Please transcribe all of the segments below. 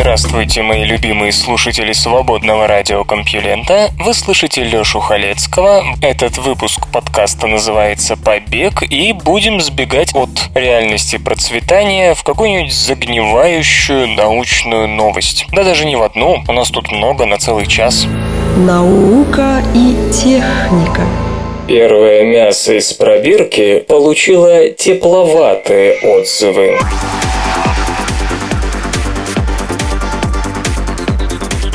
Здравствуйте, мои любимые слушатели свободного радиокомпьюлента. Вы слышите Лёшу Халецкого. Этот выпуск подкаста называется «Побег», и будем сбегать от реальности процветания в какую-нибудь загнивающую научную новость. Да даже не в одну, у нас тут много на целый час. Наука и техника Первое мясо из пробирки получило тепловатые отзывы.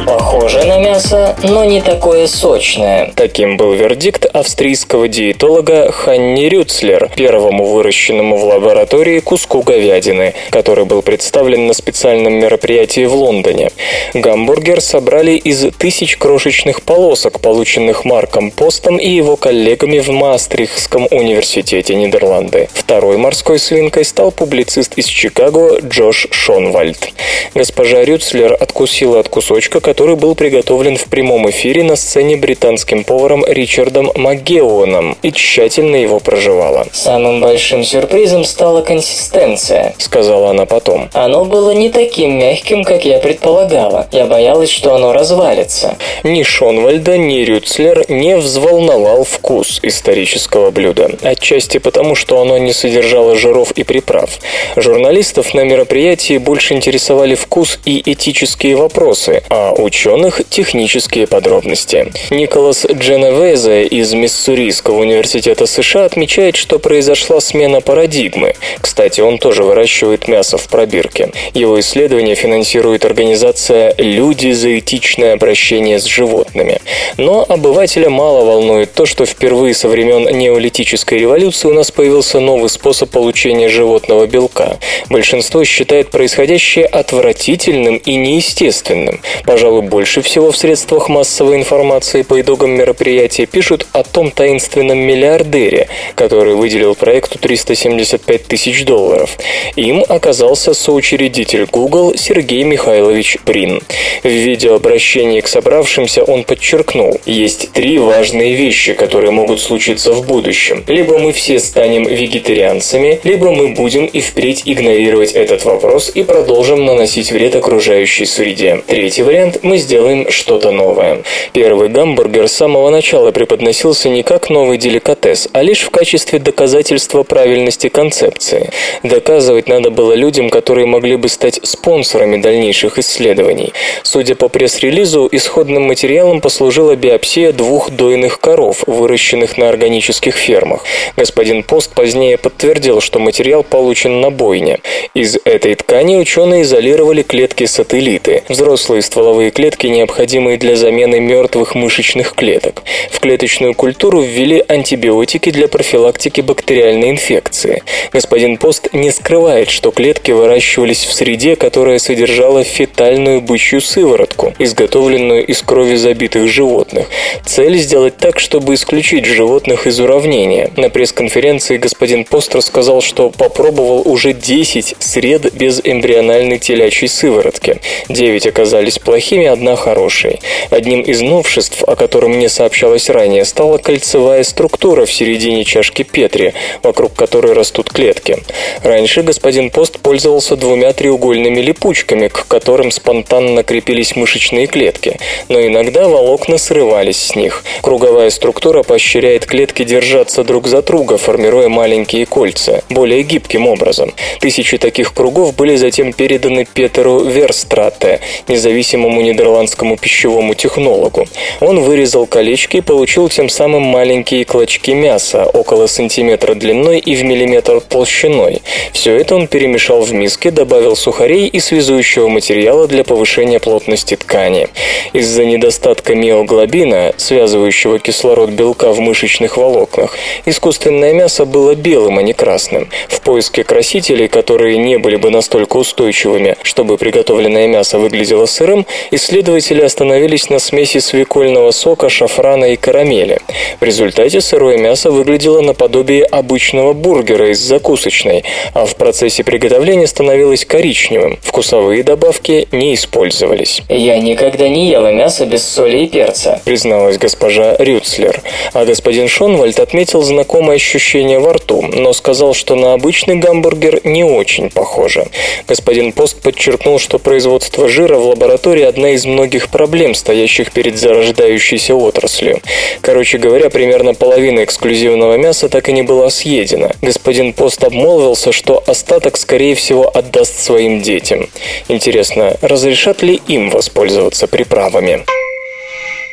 Похоже на мясо, но не такое сочное. Таким был вердикт австрийского диетолога Ханни Рюцлер, первому выращенному в лаборатории куску говядины, который был представлен на специальном мероприятии в Лондоне. Гамбургер собрали из тысяч крошечных полосок, полученных Марком Постом и его коллегами в Маастрихтском университете Нидерланды. Второй морской свинкой стал публицист из Чикаго Джош Шонвальд. Госпожа Рюцлер откусила от кусочка, который был приготовлен в прямом эфире на сцене британским поваром Ричардом МакГеоном и тщательно его проживала. «Самым большим сюрпризом стала консистенция», — сказала она потом. «Оно было не таким мягким, как я предполагала. Я боялась, что оно развалится». Ни Шонвальда, ни Рюцлер не взволновал вкус исторического блюда. Отчасти потому, что оно не содержало жиров и приправ. Журналистов на мероприятии больше интересовали вкус и этические вопросы, а ученых технические подробности. Николас Дженовезе из Миссурийского университета США отмечает, что произошла смена парадигмы. Кстати, он тоже выращивает мясо в пробирке. Его исследование финансирует организация «Люди за этичное обращение с животными». Но обывателя мало волнует то, что впервые со времен неолитической революции у нас появился новый способ получения животного белка. Большинство считает происходящее отвратительным и неестественным. Пожалуй, больше всего в средствах массовой информации по итогам мероприятия пишут о том таинственном миллиардере, который выделил проекту 375 тысяч долларов. Им оказался соучредитель Google Сергей Михайлович Брин. В видеообращении к собравшимся он подчеркнул, есть три важные вещи, которые могут случиться в будущем. Либо мы все станем вегетарианцами, либо мы будем и впредь игнорировать этот вопрос и продолжим наносить вред окружающей среде. Третий вариант – мы сделаем что-то новое. Первый гамбургер с самого начала преподносился не как новый деликатес, а лишь в качестве доказательства правильности концепции. Доказывать надо было людям, которые могли бы стать спонсорами дальнейших исследований. Судя по пресс-релизу, исходным материалом послужила биопсия двух дойных коров, выращенных на органических фермах. Господин Пост позднее подтвердил, что материал получен на бойне. Из этой ткани ученые изолировали клетки-сателлиты, взрослые стволовые клетки, необходимые для замены мертвых мышечных клеток. В клеточную культуру ввели антибиотики для профилактики бактериальной инфекции. Господин Пост не скрывает, что клетки выращивались в среде, которая содержала фетальную бычью сыворотку, изготовленную из крови забитых животных. Цель сделать так, чтобы исключить животных из уравнения. На пресс-конференции господин Пост рассказал, что попробовал уже 10 сред без эмбриональной телячьей сыворотки. 9 оказались плохими, одна хорошей. Одним из новшеств, о котором мне сообщалось ранее, стала кольцевая структура в середине чашки Петри, вокруг которой растут клетки. Раньше господин Пост пользовался двумя треугольными липучками, к которым спонтанно крепились мышечные клетки, но иногда волокна срывались с них. Круговая структура поощряет клетки держаться друг за друга, формируя маленькие кольца, более гибким образом. Тысячи таких кругов были затем переданы Петеру Верстрате, независимому нидерландскому пищевому технологу. Он вырезал колечки и получил тем самым маленькие клочки мяса, около сантиметра длиной и в миллиметр толщиной. Все это он перемешал в миске, добавил сухарей и связующего материала для повышения плотности ткани. Из-за недостатка миоглобина, связывающего кислород белка в мышечных волокнах, искусственное мясо было белым, а не красным. В поиске красителей, которые не были бы настолько устойчивыми, чтобы приготовленное мясо выглядело сырым, исследователи остановились на смеси свекольного сока, шафрана и карамели. В результате сырое мясо выглядело наподобие обычного бургера из закусочной, а в процессе приготовления становилось коричневым. Вкусовые добавки не использовались. «Я никогда не ела мясо без соли и перца», призналась госпожа Рюцлер. А господин Шонвальд отметил знакомое ощущение во рту, но сказал, что на обычный гамбургер не очень похоже. Господин Пост подчеркнул, что производство жира в лаборатории одна из многих проблем, стоящих перед зарождающейся отраслью. Короче говоря, примерно половина эксклюзивного мяса так и не была съедена. Господин Пост обмолвился, что остаток, скорее всего, отдаст своим детям. Интересно, разрешат ли им воспользоваться приправами?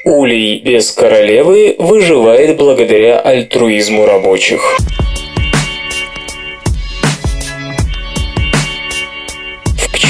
Улей без королевы выживает благодаря альтруизму рабочих.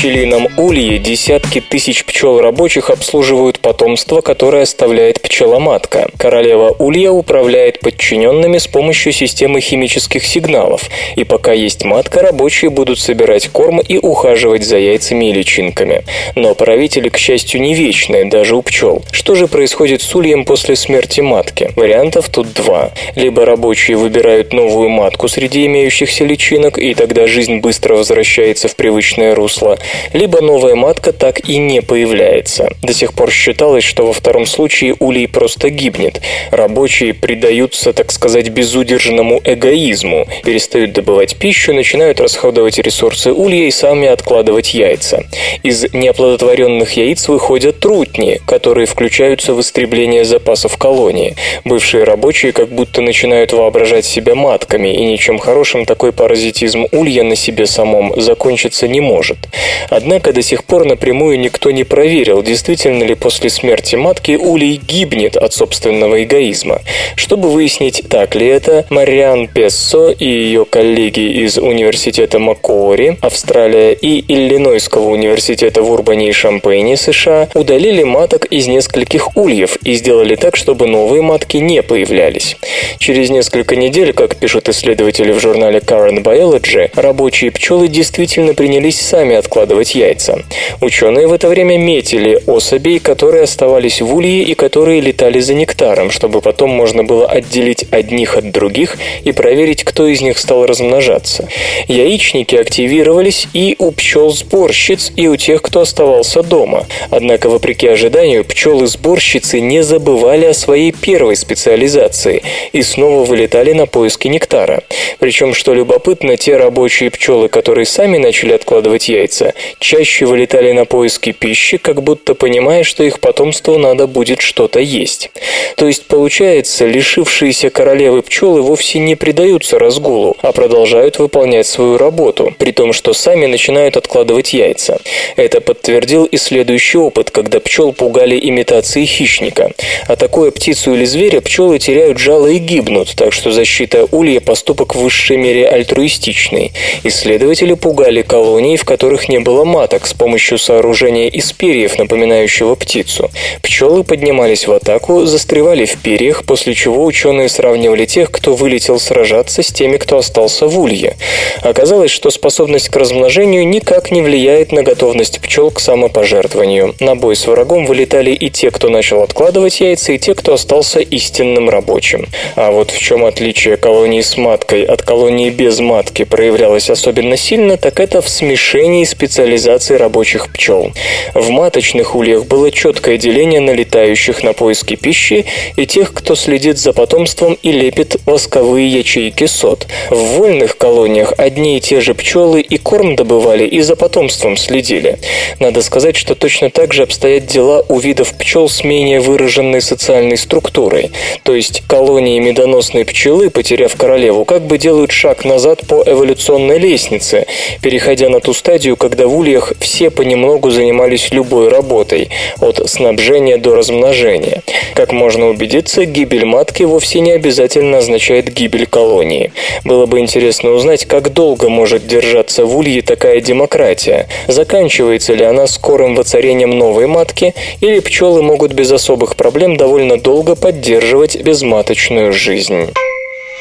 Пчелином улье десятки тысяч пчел рабочих обслуживают потомство, которое оставляет пчеломатка. Королева улья управляет подчиненными с помощью системы химических сигналов, и пока есть матка, рабочие будут собирать корм и ухаживать за яйцами и личинками. Но правители, к счастью, не вечные, даже у пчел. Что же происходит с ульем после смерти матки? Вариантов тут два. Либо рабочие выбирают новую матку среди имеющихся личинок, и тогда жизнь быстро возвращается в привычное русло, либо новая матка так и не появляется. До сих пор считалось, что во втором случае улей просто гибнет. Рабочие предаются, так сказать, безудержному эгоизму, перестают добывать пищу, начинают расходовать ресурсы улья и сами откладывать яйца. Из неоплодотворенных яиц выходят трутни, которые включаются в истребление запасов колонии. Бывшие рабочие как будто начинают воображать себя матками, и ничем хорошим такой паразитизм улья на себе самом закончиться не может. Однако до сих пор напрямую никто не проверил, действительно ли после смерти матки улей гибнет от собственного эгоизма. Чтобы выяснить, так ли это, Мариан Пессо и ее коллеги из университета Маккори, Австралия и Иллинойского университета в Урбане и Шампейне, США, удалили маток из нескольких ульев и сделали так, чтобы новые матки не появлялись. Через несколько недель, как пишут исследователи в журнале Current Biology, рабочие пчелы действительно принялись сами откладывать откладывать яйца. Ученые в это время метили особей, которые оставались в улье и которые летали за нектаром, чтобы потом можно было отделить одних от других и проверить, кто из них стал размножаться. Яичники активировались и у пчел-сборщиц, и у тех, кто оставался дома. Однако, вопреки ожиданию, пчелы-сборщицы не забывали о своей первой специализации и снова вылетали на поиски нектара. Причем, что любопытно, те рабочие пчелы, которые сами начали откладывать яйца, чаще вылетали на поиски пищи, как будто понимая, что их потомству надо будет что-то есть. То есть, получается, лишившиеся королевы пчелы вовсе не предаются разгулу, а продолжают выполнять свою работу, при том, что сами начинают откладывать яйца. Это подтвердил и следующий опыт, когда пчел пугали имитацией хищника. Атакуя птицу или зверя, пчелы теряют жало и гибнут, так что защита улья поступок в высшей мере альтруистичный. Исследователи пугали колонии, в которых не было маток с помощью сооружения из перьев, напоминающего птицу. Пчелы поднимались в атаку, застревали в перьях, после чего ученые сравнивали тех, кто вылетел сражаться, с теми, кто остался в улье. Оказалось, что способность к размножению никак не влияет на готовность пчел к самопожертвованию. На бой с врагом вылетали и те, кто начал откладывать яйца, и те, кто остался истинным рабочим. А вот в чем отличие колонии с маткой от колонии без матки проявлялось особенно сильно, так это в смешении специалистов специализации рабочих пчел. В маточных ульях было четкое деление на летающих на поиски пищи и тех, кто следит за потомством и лепит восковые ячейки сот. В вольных колониях одни и те же пчелы и корм добывали, и за потомством следили. Надо сказать, что точно так же обстоят дела у видов пчел с менее выраженной социальной структурой. То есть колонии медоносной пчелы, потеряв королеву, как бы делают шаг назад по эволюционной лестнице, переходя на ту стадию, когда в ульях все понемногу занимались любой работой, от снабжения до размножения. Как можно убедиться, гибель матки вовсе не обязательно означает гибель колонии. Было бы интересно узнать, как долго может держаться в улье такая демократия. Заканчивается ли она скорым воцарением новой матки, или пчелы могут без особых проблем довольно долго поддерживать безматочную жизнь.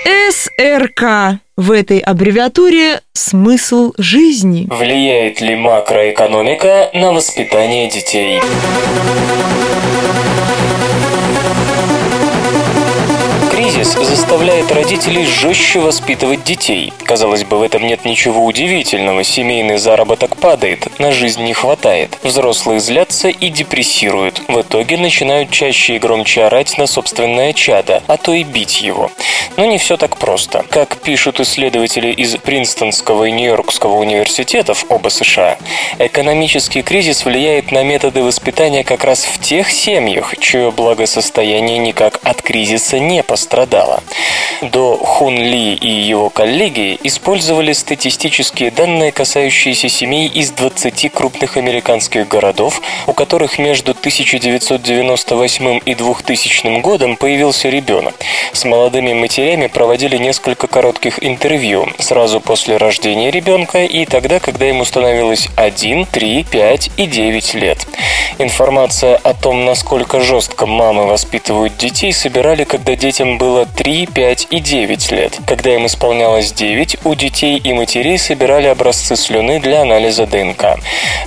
СРК. В этой аббревиатуре смысл жизни. Влияет ли макроэкономика на воспитание детей? Кризис заставляет родителей жестче воспитывать детей. Казалось бы, в этом нет ничего удивительного. Семейный заработок падает, на жизнь не хватает. Взрослые злятся и депрессируют. В итоге начинают чаще и громче орать на собственное чадо, а то и бить его. Но не все так просто. Как пишут исследователи из Принстонского и Нью-Йоркского университетов оба США, экономический кризис влияет на методы воспитания как раз в тех семьях, чье благосостояние никак от кризиса не пострадало. До Хун Ли и его коллеги использовали статистические данные, касающиеся семей из 20 крупных американских городов, у которых между 1998 и 2000 годом появился ребенок. С молодыми матерями проводили несколько коротких интервью сразу после рождения ребенка и тогда, когда ему становилось 1, 3, 5 и 9 лет. Информация о том, насколько жестко мамы воспитывают детей, собирали, когда детям было 3, 5 и 9 лет. Когда им исполнялось 9, у детей и матерей собирали образцы слюны для анализа ДНК.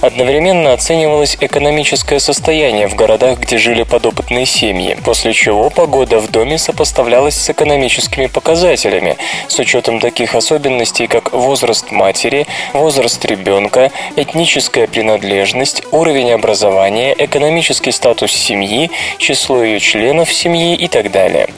Одновременно оценивалось экономическое состояние в городах, где жили подопытные семьи, после чего погода в доме сопоставлялась с экономическими показателями, с учетом таких особенностей, как возраст матери, возраст ребенка, этническая принадлежность, уровень образования, экономический статус семьи, число ее членов семьи и так далее.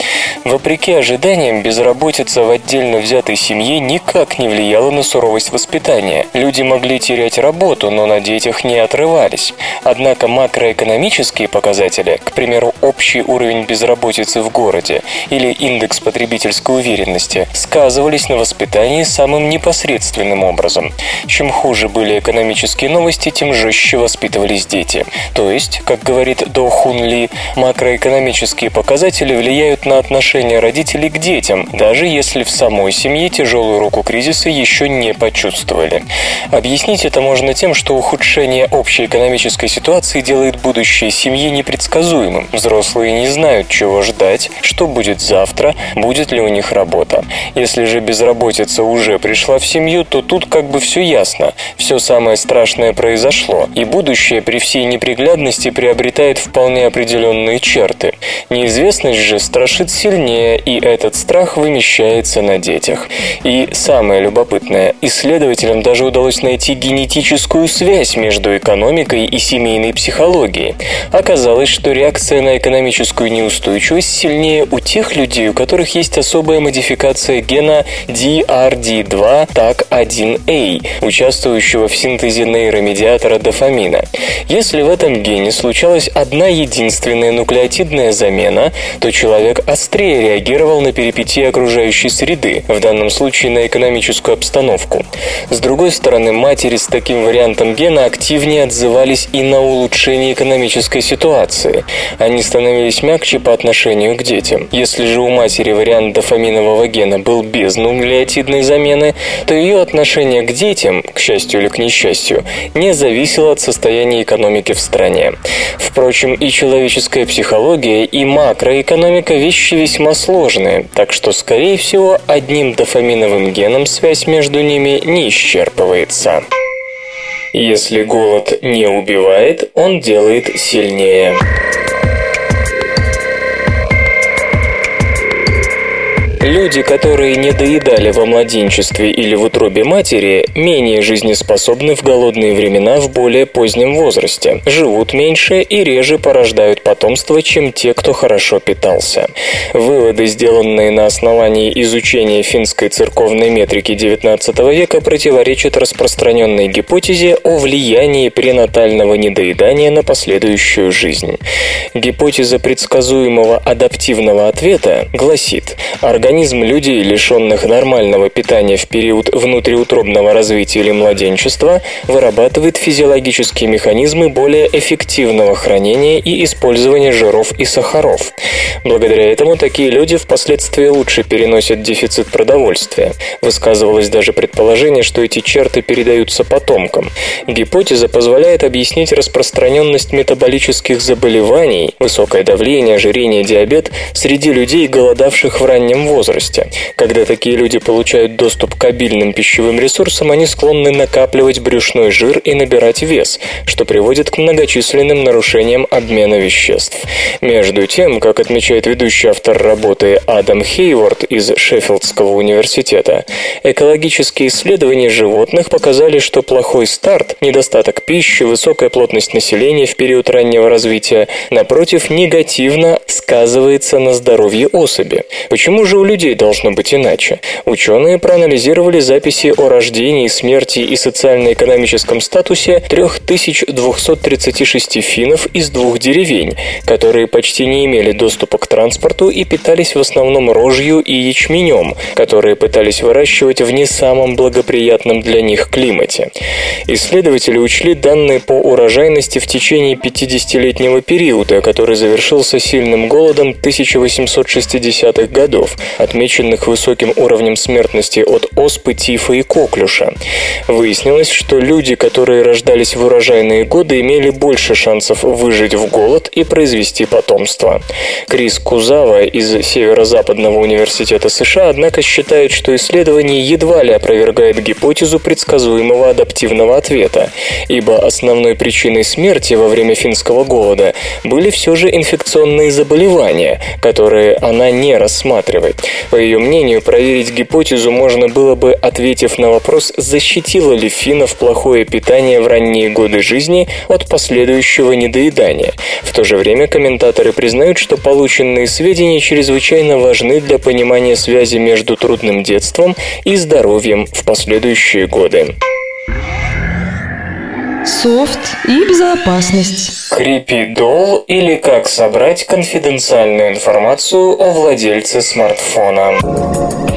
Вопреки ожиданиям, безработица в отдельно взятой семье никак не влияла на суровость воспитания. Люди могли терять работу, но на детях не отрывались. Однако макроэкономические показатели, к примеру, общий уровень безработицы в городе или индекс потребительской уверенности, сказывались на воспитании самым непосредственным образом. Чем хуже были экономические новости, тем жестче воспитывались дети. То есть, как говорит До Хун Ли, макроэкономические показатели влияют на отношение родителей к детям, даже если в самой семье тяжелую руку кризиса еще не почувствовали. Объяснить это можно тем, что ухудшение общей экономической ситуации делает будущее семьи непредсказуемым. Взрослые не знают, чего ждать, что будет завтра, будет ли у них работа. Если же безработица уже пришла в семью, то тут как бы все ясно. Все самое страшное произошло, и будущее при всей неприглядности приобретает вполне определенные черты. Неизвестность же страшит сильнее, и этот страх вымещается на детях. И самое любопытное, исследователям даже удалось найти генетическую связь между экономикой и семейной психологией. Оказалось, что реакция на экономическую неустойчивость сильнее у тех людей, у которых есть особая модификация гена DRD2 TAC1A, участвующего в синтезе нейромедиатора дофамина. Если в этом гене случалась одна единственная нуклеотидная замена, то человек острее реагировал на перипетии окружающей среды, в данном случае на экономическую обстановку. С другой стороны, матери с таким вариантом гена активнее отзывались и на улучшение экономической ситуации. Они становились мягче по отношению к детям. Если же у матери вариант дофаминового гена был без нуклеотидной замены, то ее отношение к детям, к счастью или к несчастью, не зависело от состояния экономики в стране. Впрочем, и человеческая психология, и макроэкономика – вещи весьма сложные, так что, скорее всего, одним дофаминовым геном связь между ними не исчерпывается. Если голод не убивает, он делает сильнее. Люди, которые не доедали во младенчестве или в утробе матери, менее жизнеспособны в голодные времена в более позднем возрасте, живут меньше и реже порождают потомство, чем те, кто хорошо питался. Выводы, сделанные на основании изучения финской церковной метрики XIX века, противоречат распространенной гипотезе о влиянии пренатального недоедания на последующую жизнь. Гипотеза предсказуемого адаптивного ответа гласит, организм Организм людей, лишенных нормального питания в период внутриутробного развития или младенчества, вырабатывает физиологические механизмы более эффективного хранения и использования жиров и сахаров. Благодаря этому такие люди впоследствии лучше переносят дефицит продовольствия. Высказывалось даже предположение, что эти черты передаются потомкам. Гипотеза позволяет объяснить распространенность метаболических заболеваний, высокое давление, ожирение, диабет среди людей, голодавших в раннем возрасте возрасте. Когда такие люди получают доступ к обильным пищевым ресурсам, они склонны накапливать брюшной жир и набирать вес, что приводит к многочисленным нарушениям обмена веществ. Между тем, как отмечает ведущий автор работы Адам Хейворд из Шеффилдского университета, экологические исследования животных показали, что плохой старт, недостаток пищи, высокая плотность населения в период раннего развития, напротив, негативно сказывается на здоровье особи. Почему же у людей должно быть иначе? Ученые проанализировали записи о рождении, смерти и социально-экономическом статусе 3236 финнов из двух деревень, которые почти не имели доступа к транспорту и питались в основном рожью и ячменем, которые пытались выращивать в не самом благоприятном для них климате. Исследователи учли данные по урожайности в течение 50-летнего периода, который завершился сильным голодом 1860-х годов, отмеченных высоким уровнем смертности от оспы, тифа и коклюша. Выяснилось, что люди, которые рождались в урожайные годы, имели больше шансов выжить в голод и произвести потомство. Крис Кузава из Северо-Западного университета США, однако, считает, что исследование едва ли опровергает гипотезу предсказуемого адаптивного ответа, ибо основной причиной смерти во время финского голода были все же инфекционные заболевания, которые она не рассматривает. По ее мнению, проверить гипотезу можно было бы, ответив на вопрос, защитило ли финнов плохое питание в ранние годы жизни от последующего недоедания. В то же время комментаторы признают, что полученные сведения чрезвычайно важны для понимания связи между трудным детством и здоровьем в последующие годы. Софт и безопасность. Крипидол или как собрать конфиденциальную информацию о владельце смартфона.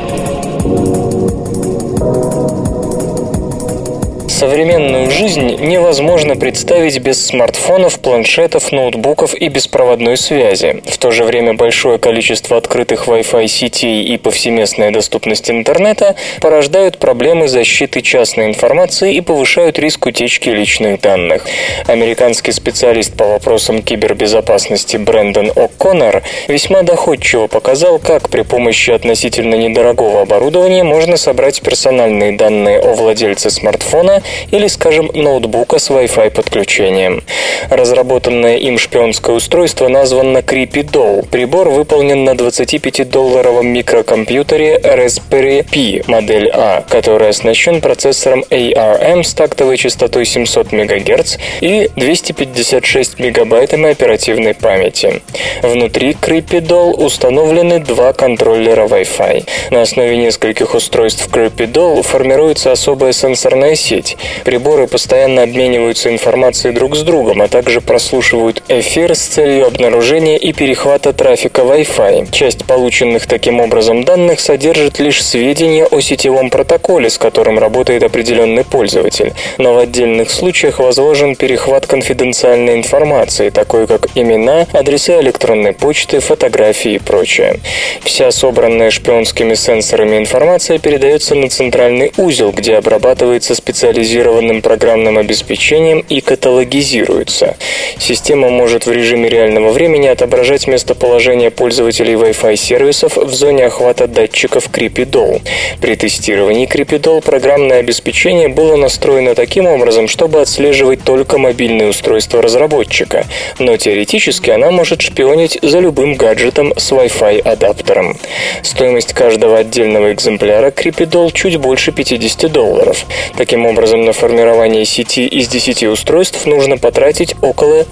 Современную жизнь невозможно представить без смартфонов, планшетов, ноутбуков и беспроводной связи. В то же время большое количество открытых Wi-Fi сетей и повсеместная доступность интернета порождают проблемы защиты частной информации и повышают риск утечки личных данных. Американский специалист по вопросам кибербезопасности Брэндон О'Коннор весьма доходчиво показал, как при помощи относительно недорогого оборудования можно собрать персональные данные о владельце смартфона или, скажем, ноутбука с Wi-Fi подключением. Разработанное им шпионское устройство названо Creepy Doll. Прибор выполнен на 25-долларовом микрокомпьютере Raspberry Pi модель А, который оснащен процессором ARM с тактовой частотой 700 МГц и 256 мегабайтами оперативной памяти. Внутри Creepy Doll установлены два контроллера Wi-Fi. На основе нескольких устройств Creepy Doll формируется особая сенсорная сеть, Приборы постоянно обмениваются информацией друг с другом, а также прослушивают эфир с целью обнаружения и перехвата трафика Wi-Fi. Часть полученных таким образом данных содержит лишь сведения о сетевом протоколе, с которым работает определенный пользователь. Но в отдельных случаях возможен перехват конфиденциальной информации, такой как имена, адреса электронной почты, фотографии и прочее. Вся собранная шпионскими сенсорами информация передается на центральный узел, где обрабатывается специализированным программным обеспечением и каталогизируется. Система может в режиме реального времени отображать местоположение пользователей Wi-Fi сервисов в зоне охвата датчиков Creepy При тестировании Creepy программное обеспечение было настроено таким образом, чтобы отслеживать только мобильные устройства разработчика, но теоретически она может шпионить за любым гаджетом с Wi-Fi адаптером. Стоимость каждого отдельного экземпляра Creepy чуть больше 50 долларов. Таким образом, на формирование сети из 10 устройств нужно потратить около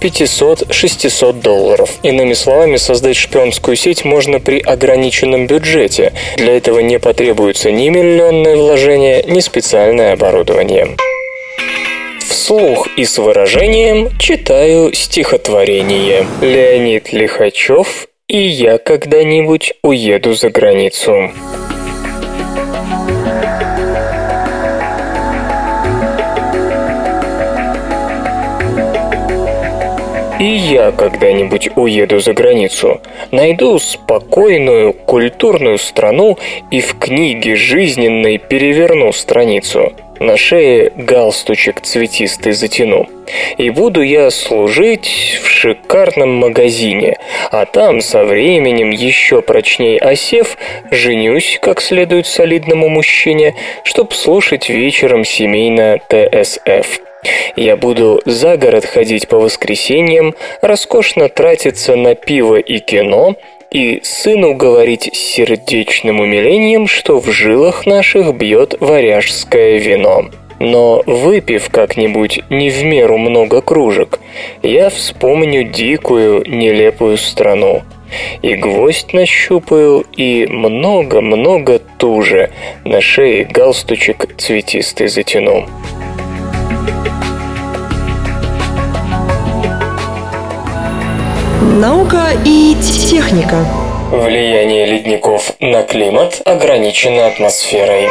500-600 долларов. Иными словами, создать шпионскую сеть можно при ограниченном бюджете. Для этого не потребуется ни миллионное вложение, ни специальное оборудование. Вслух и с выражением читаю стихотворение. Леонид Лихачев и я когда-нибудь уеду за границу. Я когда-нибудь уеду за границу, найду спокойную, культурную страну и в книге жизненной переверну страницу. На шее галстучек цветистый затяну. И буду я служить в шикарном магазине, а там со временем еще прочней осев, женюсь как следует солидному мужчине, чтоб слушать вечером семейно ТСФ. Я буду за город ходить по воскресеньям, роскошно тратиться на пиво и кино, и сыну говорить с сердечным умилением, что в жилах наших бьет варяжское вино. Но выпив как-нибудь не в меру много кружек, я вспомню дикую, нелепую страну. И гвоздь нащупаю, и много-много туже на шее галстучек цветистый затяну. Наука и техника. Влияние ледников на климат ограничено атмосферой.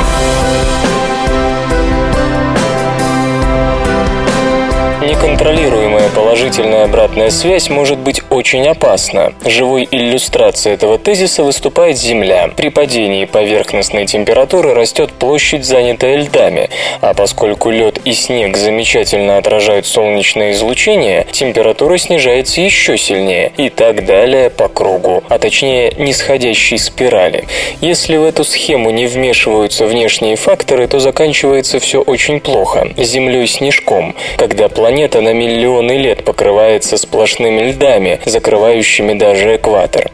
Неконтролируемая положительная обратная связь может быть очень опасна. Живой иллюстрацией этого тезиса выступает Земля. При падении поверхностной температуры растет площадь, занятая льдами, а поскольку лед и снег замечательно отражают солнечное излучение, температура снижается еще сильнее и так далее по кругу, а точнее нисходящей спирали. Если в эту схему не вмешиваются внешние факторы, то заканчивается все очень плохо. Землей снежком, когда планета планета на миллионы лет покрывается сплошными льдами, закрывающими даже экватор.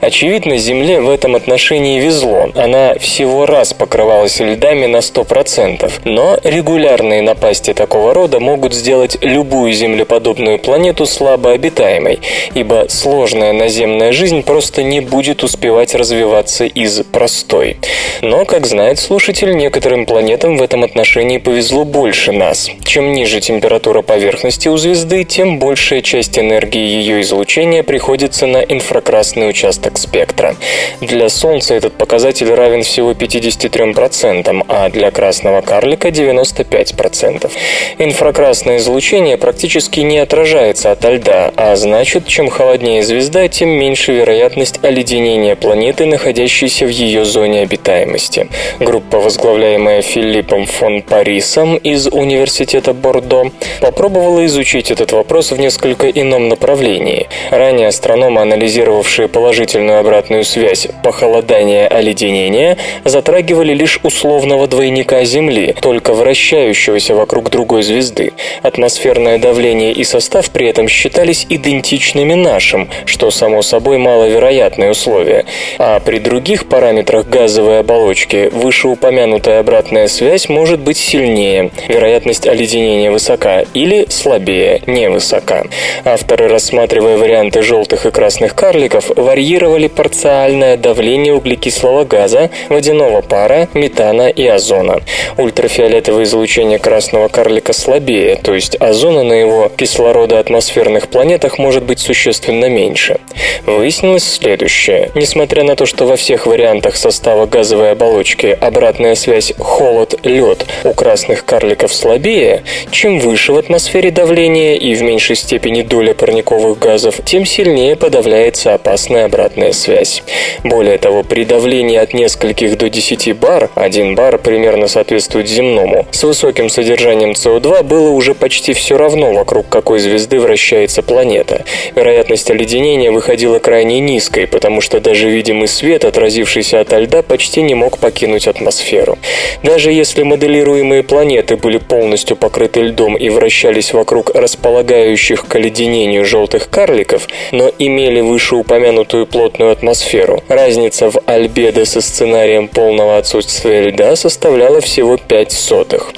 Очевидно, Земле в этом отношении везло. Она всего раз покрывалась льдами на 100%. Но регулярные напасти такого рода могут сделать любую землеподобную планету слабообитаемой, ибо сложная наземная жизнь просто не будет успевать развиваться из простой. Но, как знает слушатель, некоторым планетам в этом отношении повезло больше нас. Чем ниже температура поверхности, поверхности у звезды, тем большая часть энергии ее излучения приходится на инфракрасный участок спектра. Для Солнца этот показатель равен всего 53%, а для красного карлика 95%. Инфракрасное излучение практически не отражается от льда, а значит, чем холоднее звезда, тем меньше вероятность оледенения планеты, находящейся в ее зоне обитаемости. Группа, возглавляемая Филиппом фон Парисом из Университета Бордо, попробовала попробовала изучить этот вопрос в несколько ином направлении. Ранее астрономы, анализировавшие положительную обратную связь похолодания-оледенения, затрагивали лишь условного двойника Земли, только вращающегося вокруг другой звезды. Атмосферное давление и состав при этом считались идентичными нашим, что, само собой, маловероятное условие. А при других параметрах газовой оболочки вышеупомянутая обратная связь может быть сильнее, вероятность оледенения высока, или слабее, невысока. Авторы, рассматривая варианты желтых и красных карликов, варьировали парциальное давление углекислого газа, водяного пара, метана и озона. Ультрафиолетовое излучение красного карлика слабее, то есть озона на его кислородоатмосферных планетах может быть существенно меньше. Выяснилось следующее. Несмотря на то, что во всех вариантах состава газовой оболочки обратная связь холод-лед у красных карликов слабее, чем выше в атмосфере атмосфере давление и в меньшей степени доля парниковых газов, тем сильнее подавляется опасная обратная связь. Более того, при давлении от нескольких до 10 бар, 1 бар примерно соответствует земному, с высоким содержанием СО2 было уже почти все равно, вокруг какой звезды вращается планета. Вероятность оледенения выходила крайне низкой, потому что даже видимый свет, отразившийся от льда, почти не мог покинуть атмосферу. Даже если моделируемые планеты были полностью покрыты льдом и вращались вращались вокруг располагающих к оледенению желтых карликов, но имели вышеупомянутую плотную атмосферу. Разница в альбедо со сценарием полного отсутствия льда составляла всего 5 сотых.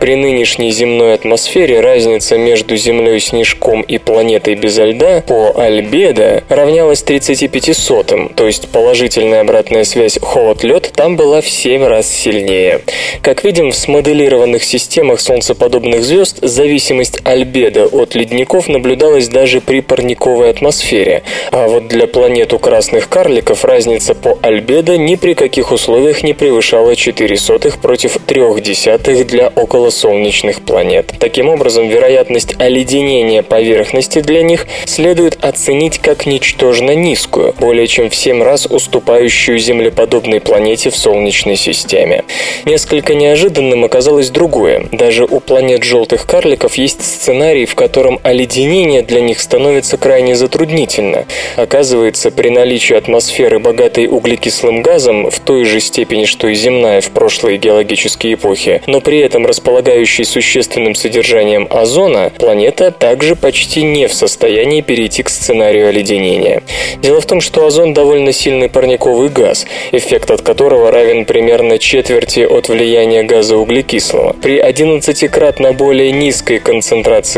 При нынешней земной атмосфере разница между Землей снежком и планетой без льда по альбедо равнялась 35 сотым, то есть положительная обратная связь холод-лед там была в 7 раз сильнее. Как видим, в смоделированных системах солнцеподобных звезд зависит зависимость альбедо от ледников наблюдалась даже при парниковой атмосфере, а вот для планет у красных карликов разница по альбедо ни при каких условиях не превышала 4 сотых против 3 десятых для околосолнечных планет. Таким образом, вероятность оледенения поверхности для них следует оценить как ничтожно низкую, более чем в 7 раз уступающую землеподобной планете в Солнечной системе. Несколько неожиданным оказалось другое. Даже у планет желтых карликов есть сценарий, в котором оледенение для них становится крайне затруднительно. Оказывается, при наличии атмосферы, богатой углекислым газом, в той же степени, что и земная в прошлые геологические эпохи, но при этом располагающей существенным содержанием озона, планета также почти не в состоянии перейти к сценарию оледенения. Дело в том, что озон довольно сильный парниковый газ, эффект от которого равен примерно четверти от влияния газа углекислого, при 11-кратно более низкой концентрации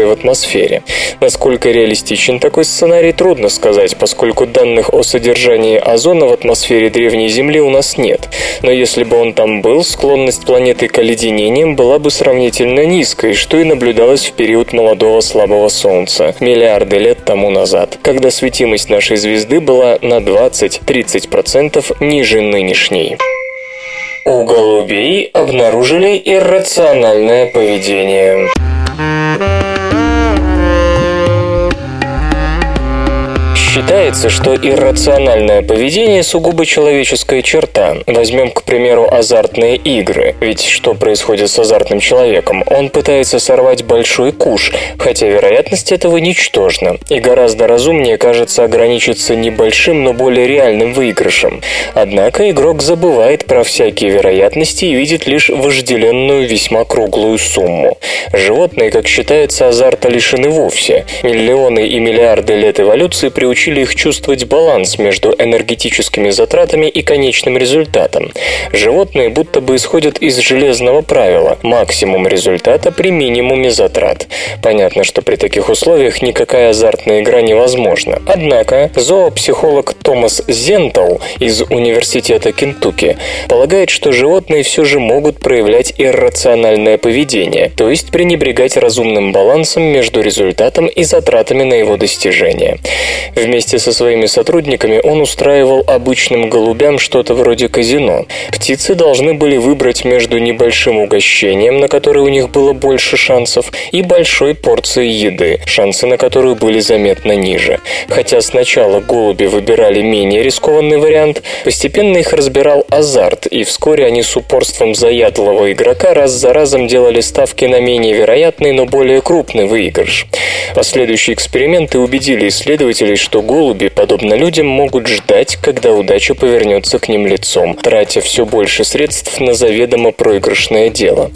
в атмосфере. Насколько реалистичен такой сценарий, трудно сказать, поскольку данных о содержании озона в атмосфере древней Земли у нас нет. Но если бы он там был, склонность планеты к оледенениям была бы сравнительно низкой, что и наблюдалось в период молодого слабого Солнца, миллиарды лет тому назад, когда светимость нашей звезды была на 20-30% ниже нынешней. У голубей обнаружили иррациональное поведение. Thank you. Считается, что иррациональное поведение сугубо человеческая черта. Возьмем, к примеру, азартные игры. Ведь что происходит с азартным человеком? Он пытается сорвать большой куш, хотя вероятность этого ничтожна. И гораздо разумнее, кажется, ограничиться небольшим, но более реальным выигрышем. Однако игрок забывает про всякие вероятности и видит лишь вожделенную весьма круглую сумму. Животные, как считается, азарта лишены вовсе. Миллионы и миллиарды лет эволюции приучили научили их чувствовать баланс между энергетическими затратами и конечным результатом. Животные будто бы исходят из железного правила – максимум результата при минимуме затрат. Понятно, что при таких условиях никакая азартная игра невозможна. Однако зоопсихолог Томас Зентал из Университета Кентукки полагает, что животные все же могут проявлять иррациональное поведение, то есть пренебрегать разумным балансом между результатом и затратами на его достижение. Вместе со своими сотрудниками он устраивал обычным голубям что-то вроде казино. Птицы должны были выбрать между небольшим угощением, на которое у них было больше шансов, и большой порцией еды, шансы на которую были заметно ниже. Хотя сначала голуби выбирали менее рискованный вариант, постепенно их разбирал азарт, и вскоре они с упорством заядлого игрока раз за разом делали ставки на менее вероятный, но более крупный выигрыш. Последующие эксперименты убедили исследователей, что что голуби, подобно людям, могут ждать, когда удача повернется к ним лицом, тратя все больше средств на заведомо проигрышное дело.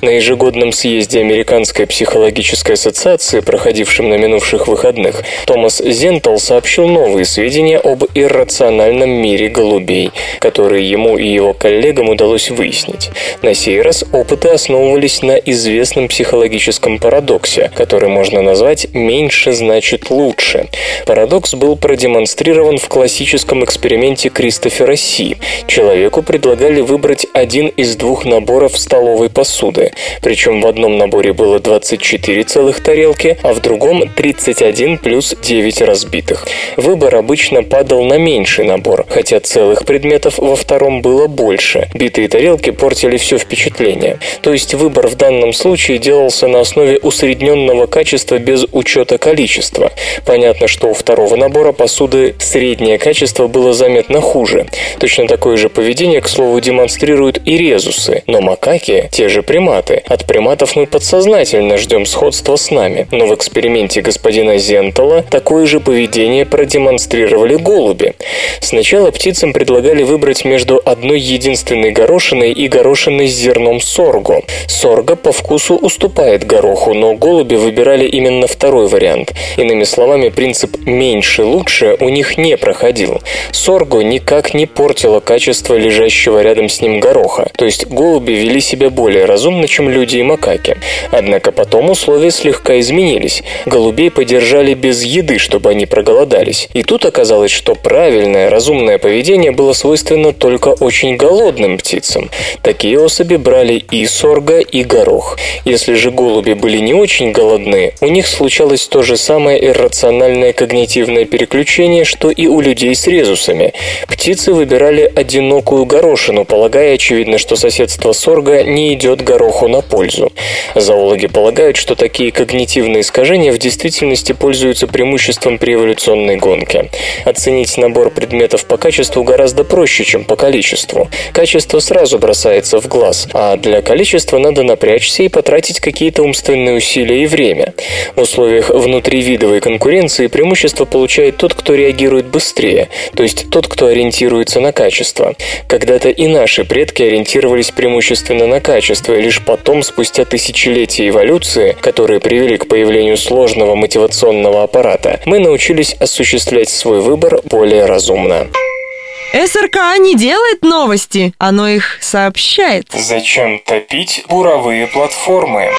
На ежегодном съезде Американской психологической ассоциации, проходившем на минувших выходных, Томас Зентал сообщил новые сведения об иррациональном мире голубей, которые ему и его коллегам удалось выяснить. На сей раз опыты основывались на известном психологическом парадоксе, который можно назвать «меньше значит лучше». Парадокс парадокс был продемонстрирован в классическом эксперименте Кристофера Си. Человеку предлагали выбрать один из двух наборов столовой посуды. Причем в одном наборе было 24 целых тарелки, а в другом 31 плюс 9 разбитых. Выбор обычно падал на меньший набор, хотя целых предметов во втором было больше. Битые тарелки портили все впечатление. То есть выбор в данном случае делался на основе усредненного качества без учета количества. Понятно, что у второго набора посуды среднее качество было заметно хуже. Точно такое же поведение, к слову, демонстрируют и резусы, но макаки – те же приматы. От приматов мы подсознательно ждем сходства с нами, но в эксперименте господина Зентала такое же поведение продемонстрировали голуби. Сначала птицам предлагали выбрать между одной единственной горошиной и горошиной с зерном сорго. Сорго по вкусу уступает гороху, но голуби выбирали именно второй вариант. Иными словами, принцип «меньше дальше лучше у них не проходил. Сорго никак не портило качество лежащего рядом с ним гороха, то есть голуби вели себя более разумно, чем люди и макаки. Однако потом условия слегка изменились. Голубей подержали без еды, чтобы они проголодались. И тут оказалось, что правильное, разумное поведение было свойственно только очень голодным птицам. Такие особи брали и сорго, и горох. Если же голуби были не очень голодны, у них случалось то же самое иррациональное когнитивное переключение, что и у людей с резусами. Птицы выбирали одинокую горошину, полагая, очевидно, что соседство сорга не идет гороху на пользу. Зоологи полагают, что такие когнитивные искажения в действительности пользуются преимуществом при эволюционной гонке. Оценить набор предметов по качеству гораздо проще, чем по количеству. Качество сразу бросается в глаз, а для количества надо напрячься и потратить какие-то умственные усилия и время. В условиях внутривидовой конкуренции преимущество получает тот, кто реагирует быстрее, то есть тот, кто ориентируется на качество. Когда-то и наши предки ориентировались преимущественно на качество, и лишь потом, спустя тысячелетия эволюции, которые привели к появлению сложного мотивационного аппарата, мы научились осуществлять свой выбор более разумно. СРК не делает новости, оно их сообщает. Зачем топить буровые платформы?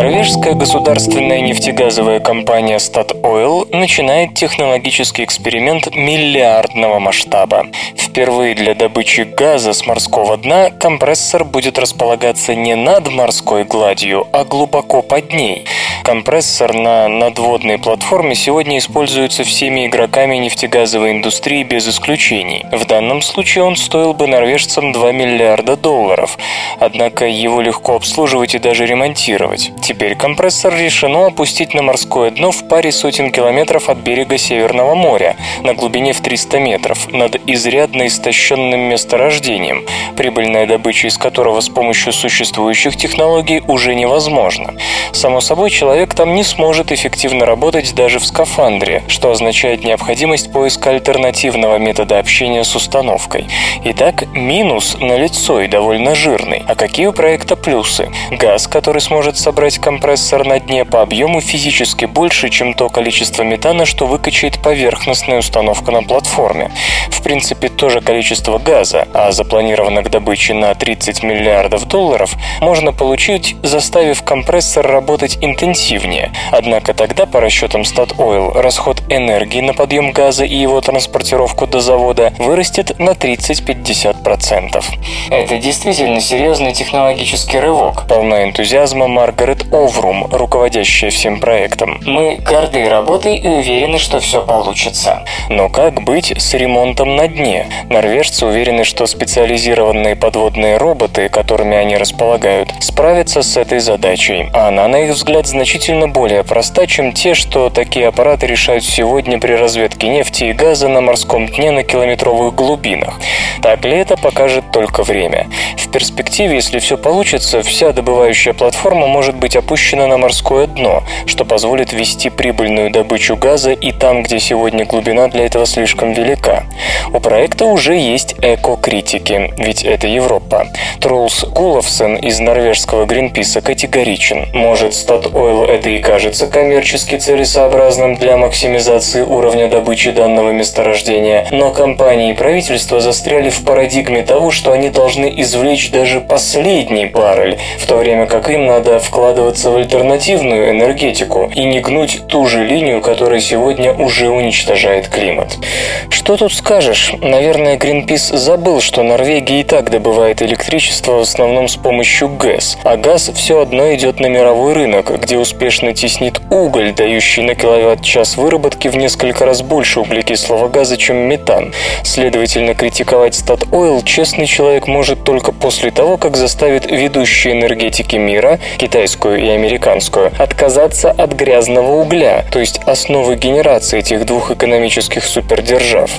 Норвежская государственная нефтегазовая компания Statoil начинает технологический эксперимент миллиардного масштаба. Впервые для добычи газа с морского дна компрессор будет располагаться не над морской гладью, а глубоко под ней. Компрессор на надводной платформе сегодня используется всеми игроками нефтегазовой индустрии без исключений. В данном случае он стоил бы норвежцам 2 миллиарда долларов. Однако его легко обслуживать и даже ремонтировать. Теперь компрессор решено опустить на морское дно в паре сотен километров от берега Северного моря, на глубине в 300 метров, над изрядно истощенным месторождением, прибыльная добыча из которого с помощью существующих технологий уже невозможна. Само собой, человек там не сможет эффективно работать даже в скафандре, что означает необходимость поиска альтернативного метода общения с установкой. Итак, минус налицо и довольно жирный. А какие у проекта плюсы? Газ, который сможет собрать компрессор на дне по объему физически больше, чем то количество метана, что выкачает поверхностная установка на платформе. В принципе, то же количество газа, а запланировано к добыче на 30 миллиардов долларов, можно получить, заставив компрессор работать интенсивнее. Однако тогда, по расчетам Statoil, расход энергии на подъем газа и его транспортировку до завода вырастет на 30-50%. Это действительно серьезный технологический рывок. Полна энтузиазма Маргарет Оврум, руководящая всем проектом. Мы горды работой и уверены, что все получится. Но как быть с ремонтом на дне? Норвежцы уверены, что специализированные подводные роботы, которыми они располагают, справятся с этой задачей. А она, на их взгляд, значительно более проста, чем те, что такие аппараты решают сегодня при разведке нефти и газа на морском дне на километровых глубинах. Так ли это покажет только время. В перспективе, если все получится, вся добывающая платформа может быть опущена на морское дно, что позволит вести прибыльную добычу газа и там, где сегодня глубина для этого слишком велика. У проекта уже есть эко-критики, ведь это Европа. Трулс Гуловсен из норвежского Гринписа категоричен. Может, Statoil это и кажется коммерчески целесообразным для максимизации уровня добычи данного месторождения, но компании и правительство застряли в парадигме того, что они должны извлечь даже последний баррель, в то время как им надо вкладываться в альтернативную энергетику и не гнуть ту же линию, которая сегодня уже уничтожает климат. Что тут скажешь? Наверное, Greenpeace забыл, что Норвегия и так добывает электричество в основном с помощью ГЭС, а газ все одно идет на мировой рынок, где успешно теснит уголь, дающий на киловатт-час выработки в несколько раз больше углекислого газа, чем метан. Следовательно, критиковать Statoil честный человек может только после того, как заставит ведущие энергетики мира, китайскую и американскую, отказаться от грязного угля, то есть основы генерации этих двух экономических супердержав.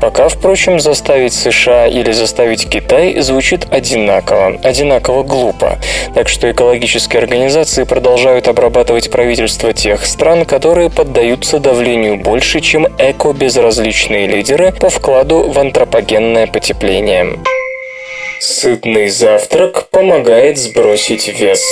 Пока, впрочем, заставить США или заставить Китай звучит одинаково, одинаково глупо. Так что экологические организации продолжают обрабатывать правительства тех стран, которые поддаются давлению больше, чем эко-безразличные лидеры по вкладу в антропогенное потепление. Сытный завтрак помогает сбросить вес.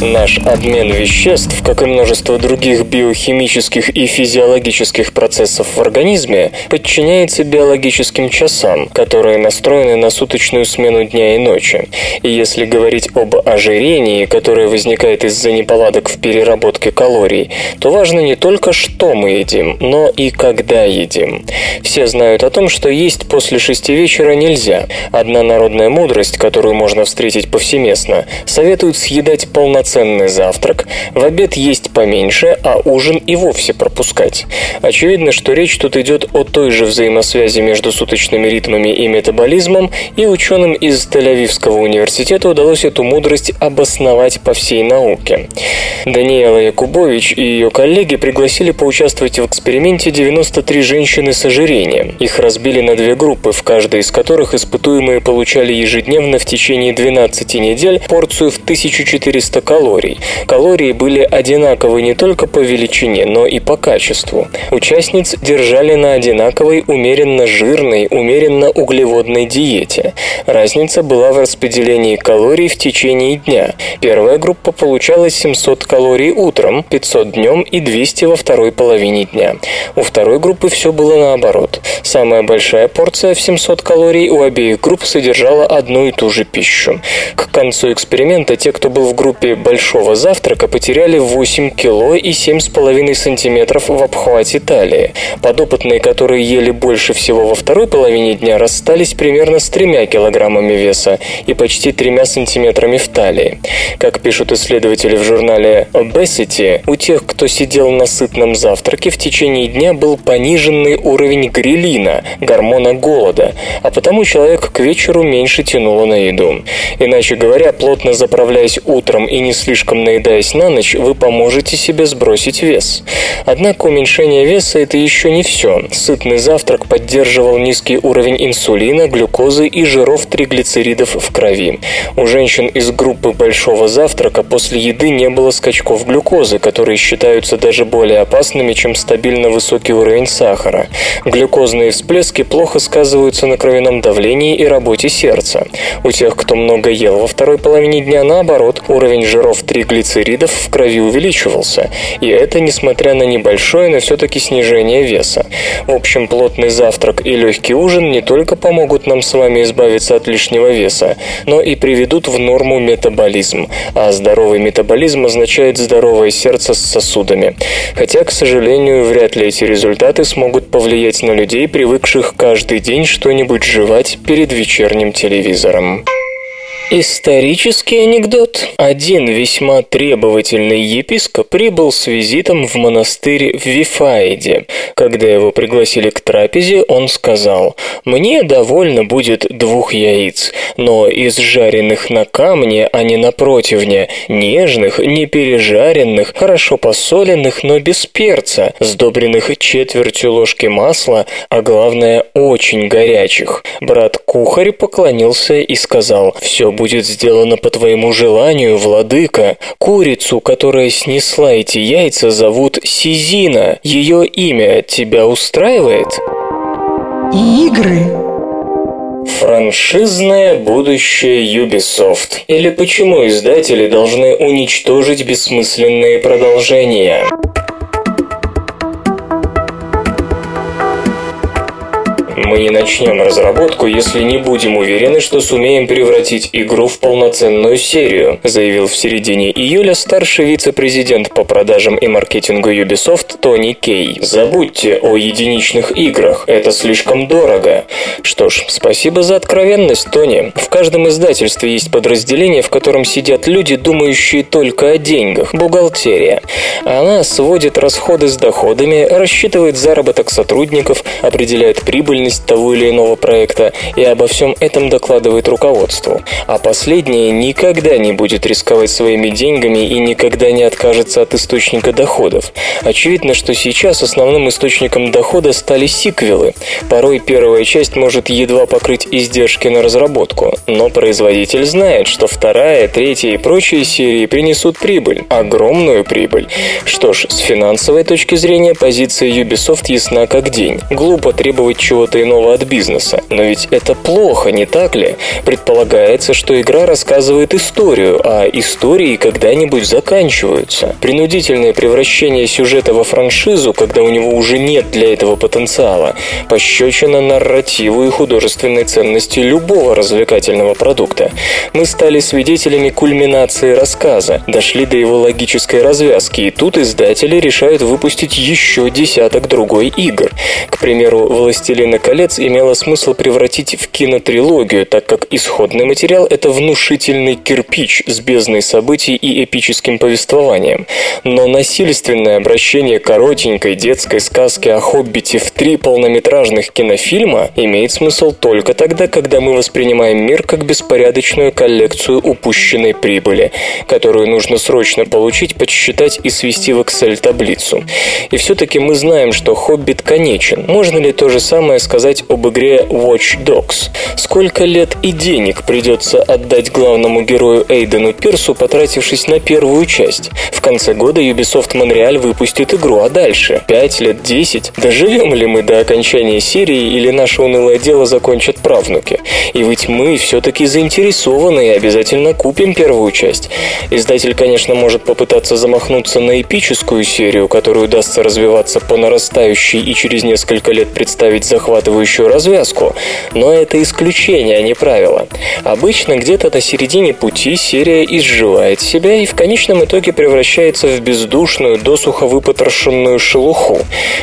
Наш обмен веществ, как и множество других биохимических и физиологических процессов в организме, подчиняется биологическим часам, которые настроены на суточную смену дня и ночи. И если говорить об ожирении, которое возникает из-за неполадок в переработке калорий, то важно не только что мы едим, но и когда едим. Все знают о том, что есть после шести вечера нельзя. Одна народная мудрость, которую можно встретить повсеместно, советует съедать полноценный завтрак, в обед есть поменьше, а ужин и вовсе пропускать. Очевидно, что речь тут идет о той же взаимосвязи между суточными ритмами и метаболизмом, и ученым из Тель-Авивского университета удалось эту мудрость обосновать по всей науке. Даниэла Якубович и ее коллеги пригласили поучаствовать в эксперименте 93 женщины с ожирением. Их разбили на две группы, в каждой из которых испытуемые получали ежедневно в течение 12 недель порцию в 1400 калорий. Калории были одинаковы не только по величине, но и по качеству. Участниц держали на одинаковой умеренно жирной, умеренно углеводной диете. Разница была в распределении калорий в течение дня. Первая группа получала 700 калорий утром, 500 днем и 200 во второй половине дня. У второй группы все было наоборот. Самая большая порция в 700 калорий у обеих групп содержала одну и ту же пищу. К концу эксперимента те, кто был в группе большого завтрака, потеряли 8 кило и 7,5 сантиметров в обхвате талии. Подопытные, которые ели больше всего во второй половине дня, расстались примерно с 3 килограммами веса и почти 3 сантиметрами в талии. Как пишут исследователи в журнале Obesity, у тех, кто сидел на сытном завтраке, в течение дня был пониженный уровень грилина, гормона голода, а потому человек к вечеру меньше тянуло на еду. Иначе говоря, плотно заправляясь утром и не слишком наедаясь на ночь, вы поможете себе сбросить вес. Однако уменьшение веса – это еще не все. Сытный завтрак поддерживал низкий уровень инсулина, глюкозы и жиров триглицеридов в крови. У женщин из группы большого завтрака после еды не было скачков глюкозы, которые считаются даже более опасными, чем стабильно высокий уровень сахара. Глюкозные всплески плохо сказываются на кровяном давлении и работе сердца. У тех, кто много ел во второй половине дня, наоборот, уровень жиров триглицеридов в крови увеличивался. И это несмотря на небольшое, но все-таки снижение веса. В общем, плотный завтрак и легкий ужин не только помогут нам с вами избавиться от лишнего веса, но и приведут в норму метаболизм. А здоровый метаболизм означает здоровое сердце с сосудами. Хотя, к сожалению, вряд ли эти результаты смогут повлиять на людей, привыкших каждый день что-нибудь жевать перед вечерним телевизором. Исторический анекдот. Один весьма требовательный епископ прибыл с визитом в монастырь в Вифаиде. Когда его пригласили к трапезе, он сказал, «Мне довольно будет двух яиц, но из жареных на камне, а не на противне, нежных, не пережаренных, хорошо посоленных, но без перца, сдобренных четвертью ложки масла, а главное, очень горячих». Брат-кухарь поклонился и сказал, «Все будет сделано по твоему желанию, владыка. Курицу, которая снесла эти яйца, зовут Сизина. Ее имя тебя устраивает? Игры. Франшизное будущее Ubisoft. Или почему издатели должны уничтожить бессмысленные продолжения? Мы не начнем разработку, если не будем уверены, что сумеем превратить игру в полноценную серию, заявил в середине июля старший вице-президент по продажам и маркетингу Ubisoft Тони Кей. Забудьте о единичных играх, это слишком дорого. Что ж, спасибо за откровенность, Тони. В каждом издательстве есть подразделение, в котором сидят люди, думающие только о деньгах, бухгалтерия. Она сводит расходы с доходами, рассчитывает заработок сотрудников, определяет прибыльность того или иного проекта и обо всем этом докладывает руководству. А последнее никогда не будет рисковать своими деньгами и никогда не откажется от источника доходов. Очевидно, что сейчас основным источником дохода стали сиквелы. Порой первая часть может едва покрыть издержки на разработку, но производитель знает, что вторая, третья и прочие серии принесут прибыль, огромную прибыль. Что ж, с финансовой точки зрения позиция Ubisoft ясна как день. Глупо требовать чего-то чего-то иного от бизнеса. Но ведь это плохо, не так ли? Предполагается, что игра рассказывает историю, а истории когда-нибудь заканчиваются. Принудительное превращение сюжета во франшизу, когда у него уже нет для этого потенциала, пощечина нарративу и художественной ценности любого развлекательного продукта. Мы стали свидетелями кульминации рассказа, дошли до его логической развязки, и тут издатели решают выпустить еще десяток другой игр. К примеру, «Властелина колец» имело смысл превратить в кинотрилогию, так как исходный материал — это внушительный кирпич с бездной событий и эпическим повествованием. Но насильственное обращение коротенькой детской сказки о Хоббите в три полнометражных кинофильма имеет смысл только тогда, когда мы воспринимаем мир как беспорядочную коллекцию упущенной прибыли, которую нужно срочно получить, подсчитать и свести в Excel-таблицу. И все-таки мы знаем, что Хоббит конечен. Можно ли то же самое сказать об игре Watch Dogs? Сколько лет и денег придется отдать главному герою Эйдену Пирсу, потратившись на первую часть? В конце года Ubisoft Montreal выпустит игру, а дальше? Пять лет, десять? Доживем ли мы до окончания серии или наше унылое дело закончат правнуки? И ведь мы все-таки заинтересованы и обязательно купим первую часть. Издатель, конечно, может попытаться замахнуться на эпическую серию, которую удастся развиваться по нарастающей и через несколько лет представить захватывающую развязку, но это исключение, а не правило. Обычно где-то на середине пути серия изживает себя и в конечном итоге превращается в бездушную, досуха выпотрошенную шелуху.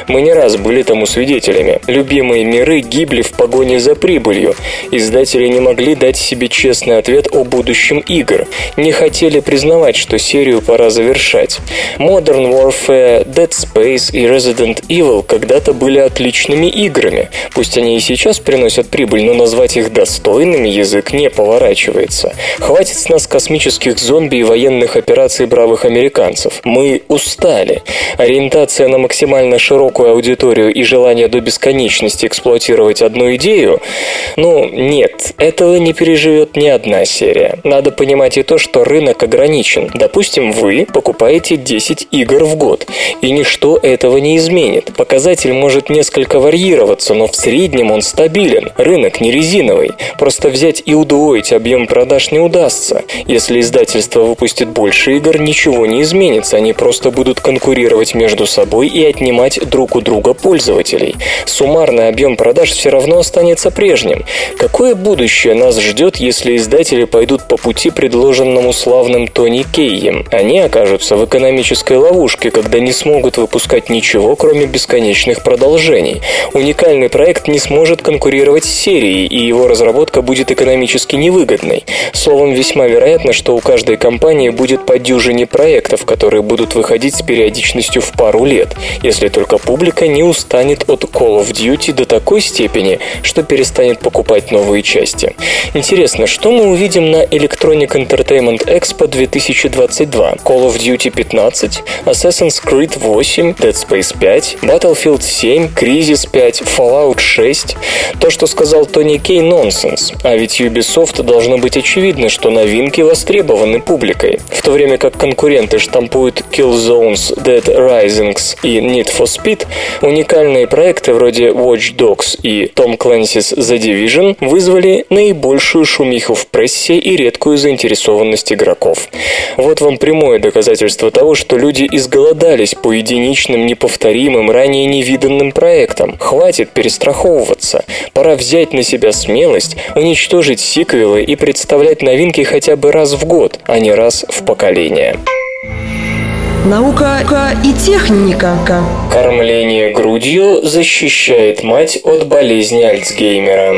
Мы не раз были тому свидетелями. Любимые миры гибли в погоне за прибылью. Издатели не могли дать себе честный ответ о будущем игр. Не хотели признавать, что серию пора завершать. Modern Warfare, Dead Space и Resident Evil когда-то были отличными играми. Пусть они и сейчас приносят прибыль, но назвать их достойными язык не поворачивается. Хватит с нас космических зомби и военных операций бравых американцев. Мы устали. Ориентация на максимально широкую аудиторию и желание до бесконечности эксплуатировать одну идею? Ну, нет, этого не переживет ни одна серия. Надо понимать и то, что рынок ограничен. Допустим, вы покупаете 10 игр в год, и ничто этого не изменит. Показатель может несколько варьироваться, но в среднем он стабилен. Рынок не резиновый. Просто взять и удвоить объем продаж не удастся. Если издательство выпустит больше игр, ничего не изменится. Они просто будут конкурировать между собой и отнимать друг у друга пользователей. Суммарный объем продаж все равно останется прежним. Какое будущее нас ждет, если издатели пойдут по пути, предложенному славным Тони Кейем? Они окажутся в экономической ловушке, когда не смогут выпускать ничего, кроме бесконечных продолжений. Уникальный проект не сможет конкурировать с серией, и его разработка будет экономически невыгодной. Словом, весьма вероятно, что у каждой компании будет по дюжине проектов, которые будут выходить с периодичностью в пару лет, если только публика не устанет от Call of Duty до такой степени, что перестанет покупать новые части. Интересно, что мы увидим на Electronic Entertainment Expo 2022? Call of Duty 15, Assassin's Creed 8, Dead Space 5, Battlefield 7, Crisis 5, Fallout 6. То, что сказал Тони Кей, нонсенс. А ведь Ubisoft должно быть очевидно, что новинки востребованы публикой. В то время как конкуренты штампуют Killzones, Dead Risings и Need for Speed, уникальные проекты вроде Watch Dogs и Tom Clancy's The Division вызвали наибольшую шумиху в прессе и редкую заинтересованность игроков. Вот вам прямое доказательство того, что люди изголодались по единичным, неповторимым, ранее невиданным проектам. Хватит перестраховываться. Пора взять на себя смелость, уничтожить сиквелы и представлять новинки хотя бы раз в год, а не раз в поколение. Наука и техника. Кормление грудью защищает мать от болезни Альцгеймера.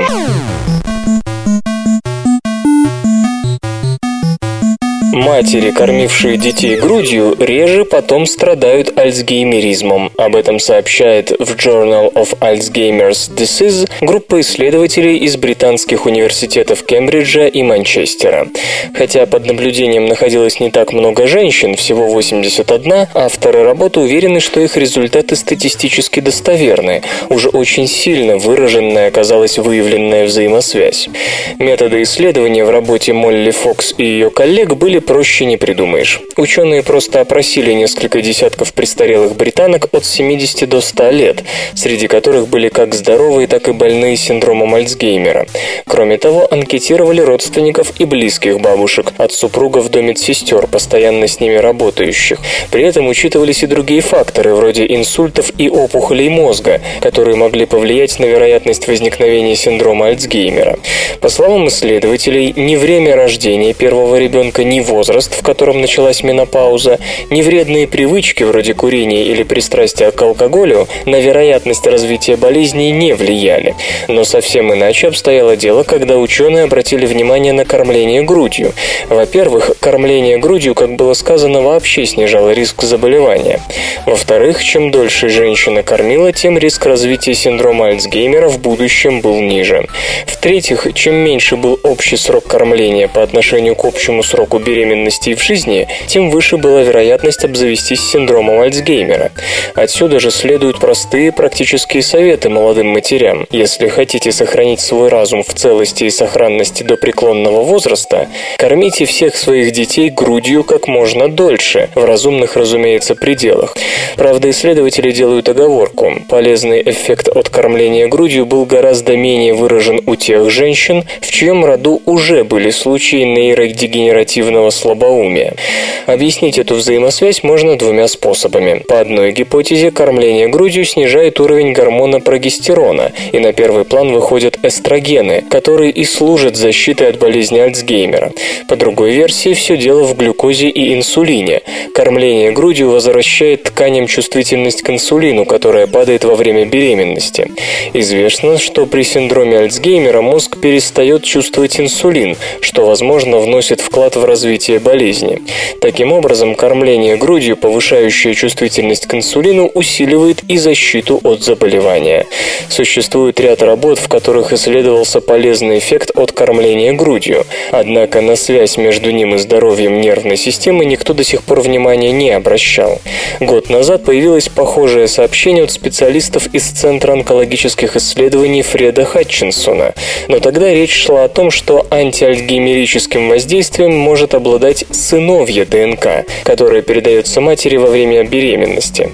Матери, кормившие детей грудью, реже потом страдают альцгеймеризмом. Об этом сообщает в Journal of Alzheimer's Disease группа исследователей из британских университетов Кембриджа и Манчестера. Хотя под наблюдением находилось не так много женщин, всего 81, авторы работы уверены, что их результаты статистически достоверны. Уже очень сильно выраженная оказалась выявленная взаимосвязь. Методы исследования в работе Молли Фокс и ее коллег были проще не придумаешь. Ученые просто опросили несколько десятков престарелых британок от 70 до 100 лет, среди которых были как здоровые, так и больные синдромом Альцгеймера. Кроме того, анкетировали родственников и близких бабушек, от супругов до медсестер, постоянно с ними работающих. При этом учитывались и другие факторы, вроде инсультов и опухолей мозга, которые могли повлиять на вероятность возникновения синдрома Альцгеймера. По словам исследователей, ни время рождения первого ребенка, ни возраст, в котором началась менопауза, ни вредные привычки вроде курения или пристрастия к алкоголю на вероятность развития болезней не влияли. Но совсем иначе обстояло дело, когда ученые обратили внимание на кормление грудью. Во-первых, кормление грудью, как было сказано, вообще снижало риск заболевания. Во-вторых, чем дольше женщина кормила, тем риск развития синдрома Альцгеймера в будущем был ниже. В-третьих, чем меньше был общий срок кормления по отношению к общему сроку беременности и в жизни, тем выше была вероятность обзавестись синдромом Альцгеймера. Отсюда же следуют простые практические советы молодым матерям. Если хотите сохранить свой разум в целости и сохранности до преклонного возраста, кормите всех своих детей грудью как можно дольше, в разумных, разумеется, пределах. Правда, исследователи делают оговорку. Полезный эффект от кормления грудью был гораздо менее выражен у тех женщин, в чьем роду уже были случаи нейродегенеративного слабоумия. Объяснить эту взаимосвязь можно двумя способами. По одной гипотезе, кормление грудью снижает уровень гормона прогестерона, и на первый план выходят эстрогены, которые и служат защитой от болезни Альцгеймера. По другой версии, все дело в глюкозе и инсулине. Кормление грудью возвращает тканям чувствительность к инсулину, которая падает во время беременности. Известно, что при синдроме Альцгеймера мозг перестает чувствовать инсулин, что, возможно, вносит вклад в развитие болезни. Таким образом, кормление грудью, повышающее чувствительность к инсулину, усиливает и защиту от заболевания. Существует ряд работ, в которых исследовался полезный эффект от кормления грудью. Однако на связь между ним и здоровьем нервной системы никто до сих пор внимания не обращал. Год назад появилось похожее сообщение от специалистов из Центра онкологических исследований Фреда Хатчинсона. Но тогда речь шла о том, что антиальцгеймерическим воздействием может обладать сыновья ДНК, которая передается матери во время беременности.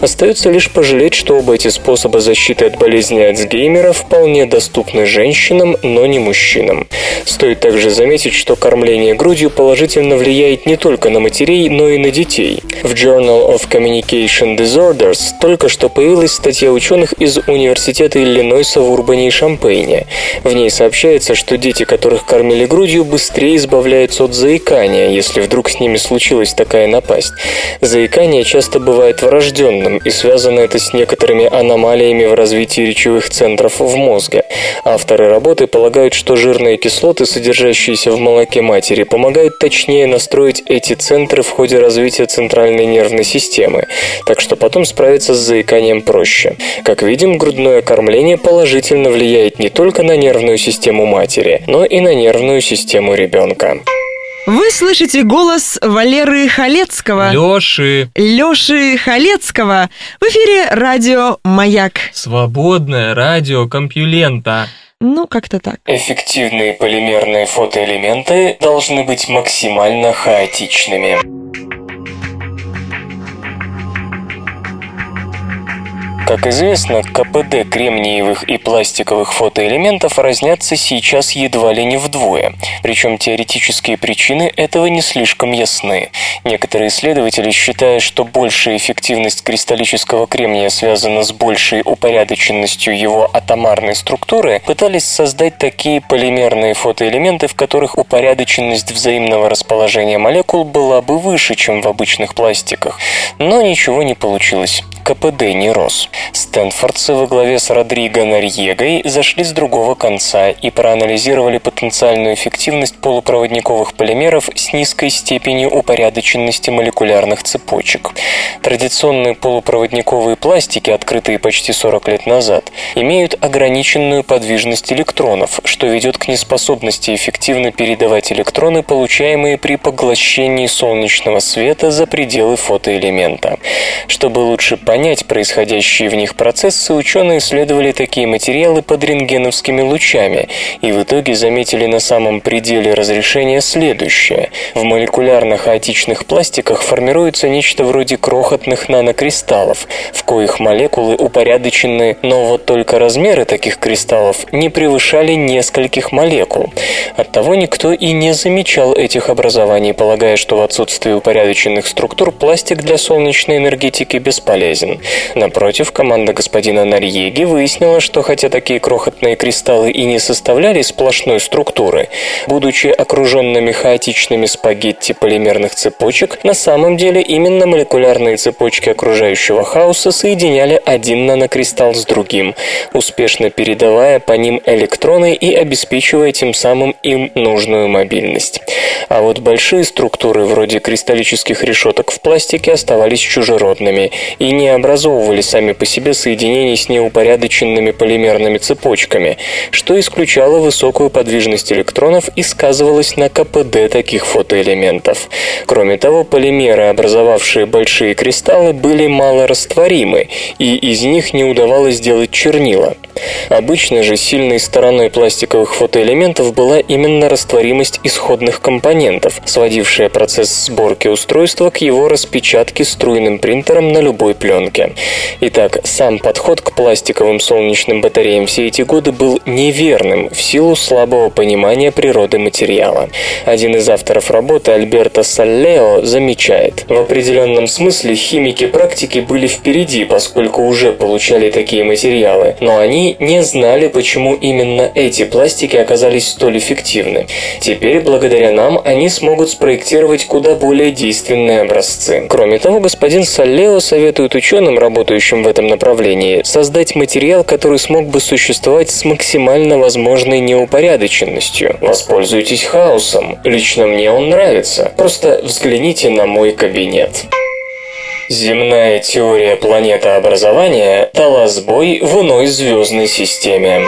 Остается лишь пожалеть, что оба эти способа защиты от болезни Альцгеймера вполне доступны женщинам, но не мужчинам. Стоит также заметить, что кормление грудью положительно влияет не только на матерей, но и на детей. В Journal of Communication Disorders только что появилась статья ученых из Университета Иллинойса в Урбане и Шампейне. В ней сообщается, что дети, которых кормили грудью, быстрее избавляются от заикания, если вдруг с ними случилась такая напасть. Заикание часто бывает врожденным, и связано это с некоторыми аномалиями в развитии речевых центров в мозге. Авторы работы полагают, что жирные кислоты, содержащиеся в молоке матери, помогают точнее настроить эти центры в ходе развития центральной нервной системы, так что потом справиться с заиканием проще. Как видим, грудное кормление положительно влияет не только на нервную систему матери, но и на нервную систему ребенка. Вы слышите голос Валеры Халецкого. Лёши. Лёши Халецкого. В эфире радио «Маяк». Свободное радио Компьюлента. Ну, как-то так. Эффективные полимерные фотоэлементы должны быть максимально хаотичными. Как известно, КПД кремниевых и пластиковых фотоэлементов разнятся сейчас едва ли не вдвое. Причем теоретические причины этого не слишком ясны. Некоторые исследователи считают, что большая эффективность кристаллического кремния связана с большей упорядоченностью его атомарной структуры, пытались создать такие полимерные фотоэлементы, в которых упорядоченность взаимного расположения молекул была бы выше, чем в обычных пластиках. Но ничего не получилось. КПД не рос. Стэнфордцы во главе с Родриго Нарьегой зашли с другого конца и проанализировали потенциальную эффективность полупроводниковых полимеров с низкой степенью упорядоченности молекулярных цепочек. Традиционные полупроводниковые пластики, открытые почти 40 лет назад, имеют ограниченную подвижность электронов, что ведет к неспособности эффективно передавать электроны, получаемые при поглощении солнечного света за пределы фотоэлемента. Чтобы лучше понять, происходящие в них процессы, ученые исследовали такие материалы под рентгеновскими лучами и в итоге заметили на самом пределе разрешения следующее. В молекулярно-хаотичных пластиках формируется нечто вроде крохотных нанокристаллов, в коих молекулы упорядочены, но вот только размеры таких кристаллов не превышали нескольких молекул. Оттого никто и не замечал этих образований, полагая, что в отсутствии упорядоченных структур пластик для солнечной энергетики бесполезен. Напротив, команда господина Нарьеги выяснила, что хотя такие крохотные кристаллы и не составляли сплошной структуры, будучи окруженными хаотичными спагетти полимерных цепочек, на самом деле именно молекулярные цепочки окружающего хаоса соединяли один нанокристалл с другим, успешно передавая по ним электроны и обеспечивая тем самым им нужную мобильность. А вот большие структуры вроде кристаллических решеток в пластике оставались чужеродными и не образовывали сами по себе соединений с неупорядоченными полимерными цепочками, что исключало высокую подвижность электронов и сказывалось на КПД таких фотоэлементов. Кроме того, полимеры, образовавшие большие кристаллы, были малорастворимы, и из них не удавалось сделать чернила. Обычно же сильной стороной пластиковых фотоэлементов была именно растворимость исходных компонентов, сводившая процесс сборки устройства к его распечатке струйным принтером на любой пленке. Итак, сам подход к пластиковым солнечным батареям все эти годы был неверным в силу слабого понимания природы материала. Один из авторов работы, Альберто Саллео, замечает, в определенном смысле химики практики были впереди, поскольку уже получали такие материалы, но они не знали, почему именно эти пластики оказались столь эффективны. Теперь, благодаря нам, они смогут спроектировать куда более действенные образцы. Кроме того, господин Саллео советует ученым, работающим в этом направлении, создать материал, который смог бы существовать с максимально возможной неупорядоченностью. Воспользуйтесь хаосом. Лично мне он нравится. Просто взгляните на мой кабинет. Земная теория планетообразования дала сбой в иной звездной системе.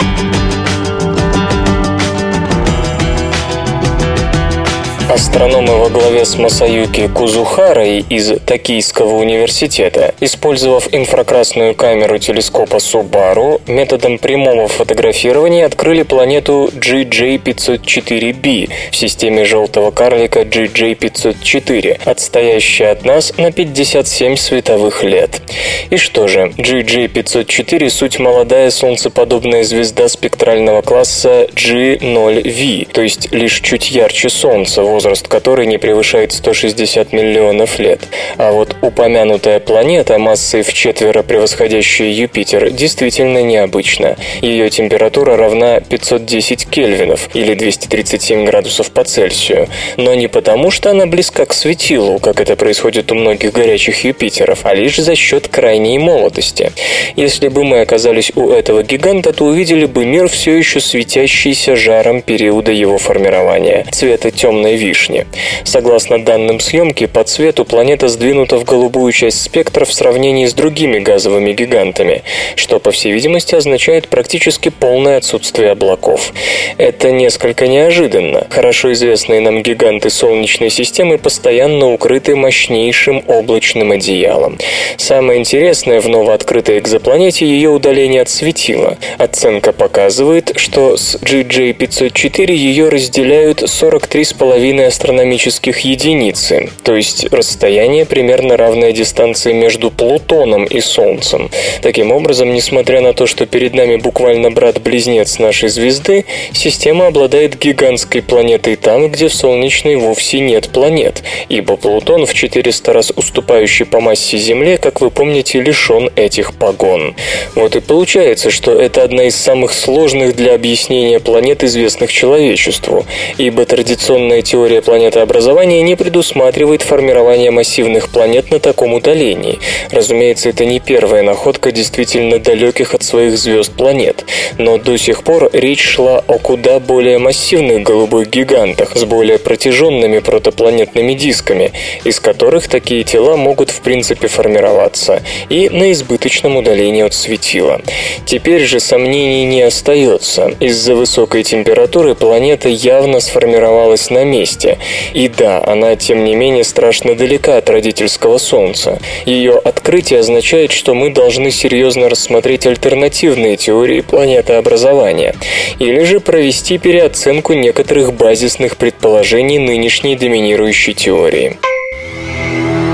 Астрономы во главе с Масаюки Кузухарой из Токийского университета, использовав инфракрасную камеру телескопа Субару, методом прямого фотографирования открыли планету GJ504b в системе желтого карлика GJ504, отстоящая от нас на 57 световых лет. И что же, GJ504 суть молодая солнцеподобная звезда спектрального класса G0V, то есть лишь чуть ярче Солнца, возраст которой не превышает 160 миллионов лет. А вот упомянутая планета, массой в четверо превосходящая Юпитер, действительно необычна. Ее температура равна 510 кельвинов или 237 градусов по Цельсию. Но не потому, что она близка к светилу, как это происходит у многих горячих Юпитеров, а лишь за счет крайней молодости. Если бы мы оказались у этого гиганта, то увидели бы мир все еще светящийся жаром периода его формирования, цвета темной вишни вишни. Согласно данным съемки, по цвету планета сдвинута в голубую часть спектра в сравнении с другими газовыми гигантами, что, по всей видимости, означает практически полное отсутствие облаков. Это несколько неожиданно. Хорошо известные нам гиганты Солнечной системы постоянно укрыты мощнейшим облачным одеялом. Самое интересное в новооткрытой экзопланете ее удаление от светила. Оценка показывает, что с GJ504 ее разделяют 43,5 половиной астрономических единицы, то есть расстояние примерно равное дистанции между Плутоном и Солнцем. Таким образом, несмотря на то, что перед нами буквально брат-близнец нашей звезды, система обладает гигантской планетой там, где в Солнечной вовсе нет планет, ибо Плутон в 400 раз уступающий по массе Земле, как вы помните, лишен этих погон. Вот и получается, что это одна из самых сложных для объяснения планет, известных человечеству, ибо традиционная теория теория планетообразования не предусматривает формирование массивных планет на таком удалении. Разумеется, это не первая находка действительно далеких от своих звезд планет, но до сих пор речь шла о куда более массивных голубых гигантах с более протяженными протопланетными дисками, из которых такие тела могут в принципе формироваться, и на избыточном удалении от светила. Теперь же сомнений не остается. Из-за высокой температуры планета явно сформировалась на месте, поверхности. И да, она, тем не менее, страшно далека от родительского Солнца. Ее открытие означает, что мы должны серьезно рассмотреть альтернативные теории планетообразования, или же провести переоценку некоторых базисных предположений нынешней доминирующей теории.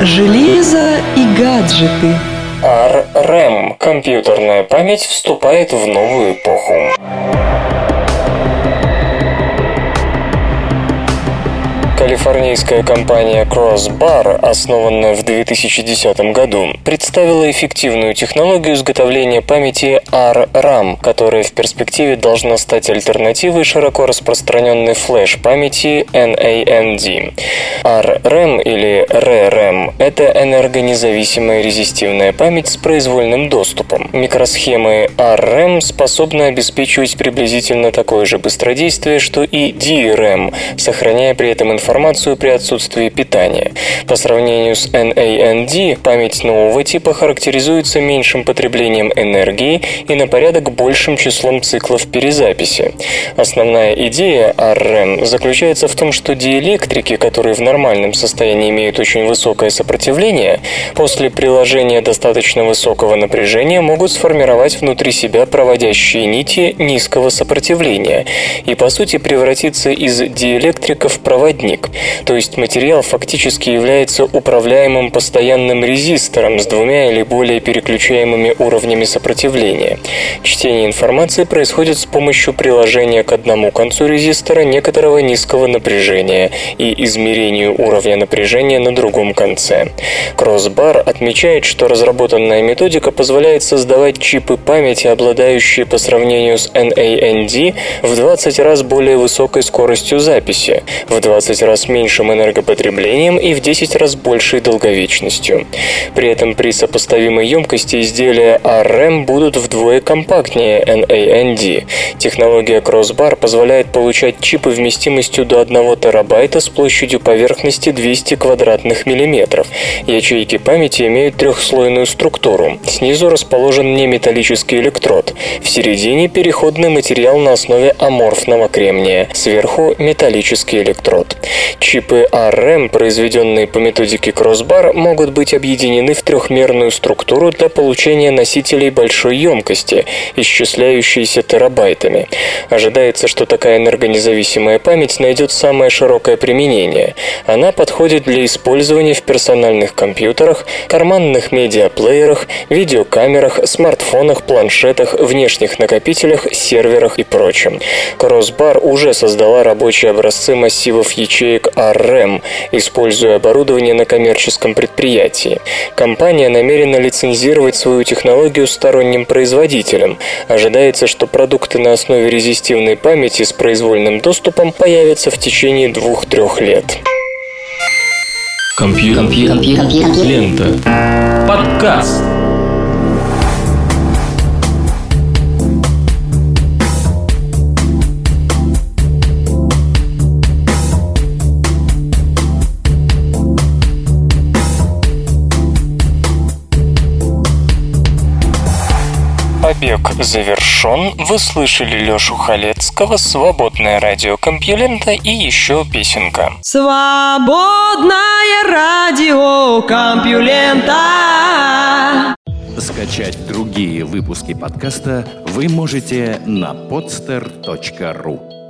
Железо и гаджеты. ARM – компьютерная память вступает в новую эпоху. Калифорнийская компания Crossbar, основанная в 2010 году, представила эффективную технологию изготовления памяти RRAM, которая в перспективе должна стать альтернативой широко распространенной флеш-памяти NAND. RRAM или RRAM – это энергонезависимая резистивная память с произвольным доступом. Микросхемы RRAM способны обеспечивать приблизительно такое же быстродействие, что и DRAM, сохраняя при этом информацию информацию при отсутствии питания. По сравнению с NAND, память нового типа характеризуется меньшим потреблением энергии и на порядок большим числом циклов перезаписи. Основная идея RRAM заключается в том, что диэлектрики, которые в нормальном состоянии имеют очень высокое сопротивление, после приложения достаточно высокого напряжения могут сформировать внутри себя проводящие нити низкого сопротивления и, по сути, превратиться из диэлектрика в проводник проводник, то есть материал фактически является управляемым постоянным резистором с двумя или более переключаемыми уровнями сопротивления. Чтение информации происходит с помощью приложения к одному концу резистора некоторого низкого напряжения и измерению уровня напряжения на другом конце. Crossbar отмечает, что разработанная методика позволяет создавать чипы памяти, обладающие по сравнению с NAND в 20 раз более высокой скоростью записи, в 20 раз меньшим энергопотреблением и в 10 раз большей долговечностью. При этом при сопоставимой емкости изделия RM будут вдвое компактнее NAND. Технология Crossbar позволяет получать чипы вместимостью до 1 терабайта с площадью поверхности 200 квадратных миллиметров. Ячейки памяти имеют трехслойную структуру. Снизу расположен неметаллический электрод. В середине переходный материал на основе аморфного кремния. Сверху металлический электрод. Чипы ARM, произведенные по методике Crossbar, могут быть объединены в трехмерную структуру для получения носителей большой емкости, исчисляющиеся терабайтами. Ожидается, что такая энергонезависимая память найдет самое широкое применение. Она подходит для использования в персональных компьютерах, карманных медиаплеерах, видеокамерах, смартфонах, планшетах, внешних накопителях, серверах и прочем. Crossbar уже создала рабочие образцы массивов ячеек ячеек ARM, используя оборудование на коммерческом предприятии. Компания намерена лицензировать свою технологию сторонним производителям. Ожидается, что продукты на основе резистивной памяти с произвольным доступом появятся в течение двух-трех лет. Компьютер. Компьютер. Лента. Подкаст. Побег завершен. Вы слышали Лёшу Халецкого, свободное радио Компьюлента и еще песенка. Свободное радио Компьюлента. Скачать другие выпуски подкаста вы можете на podster.ru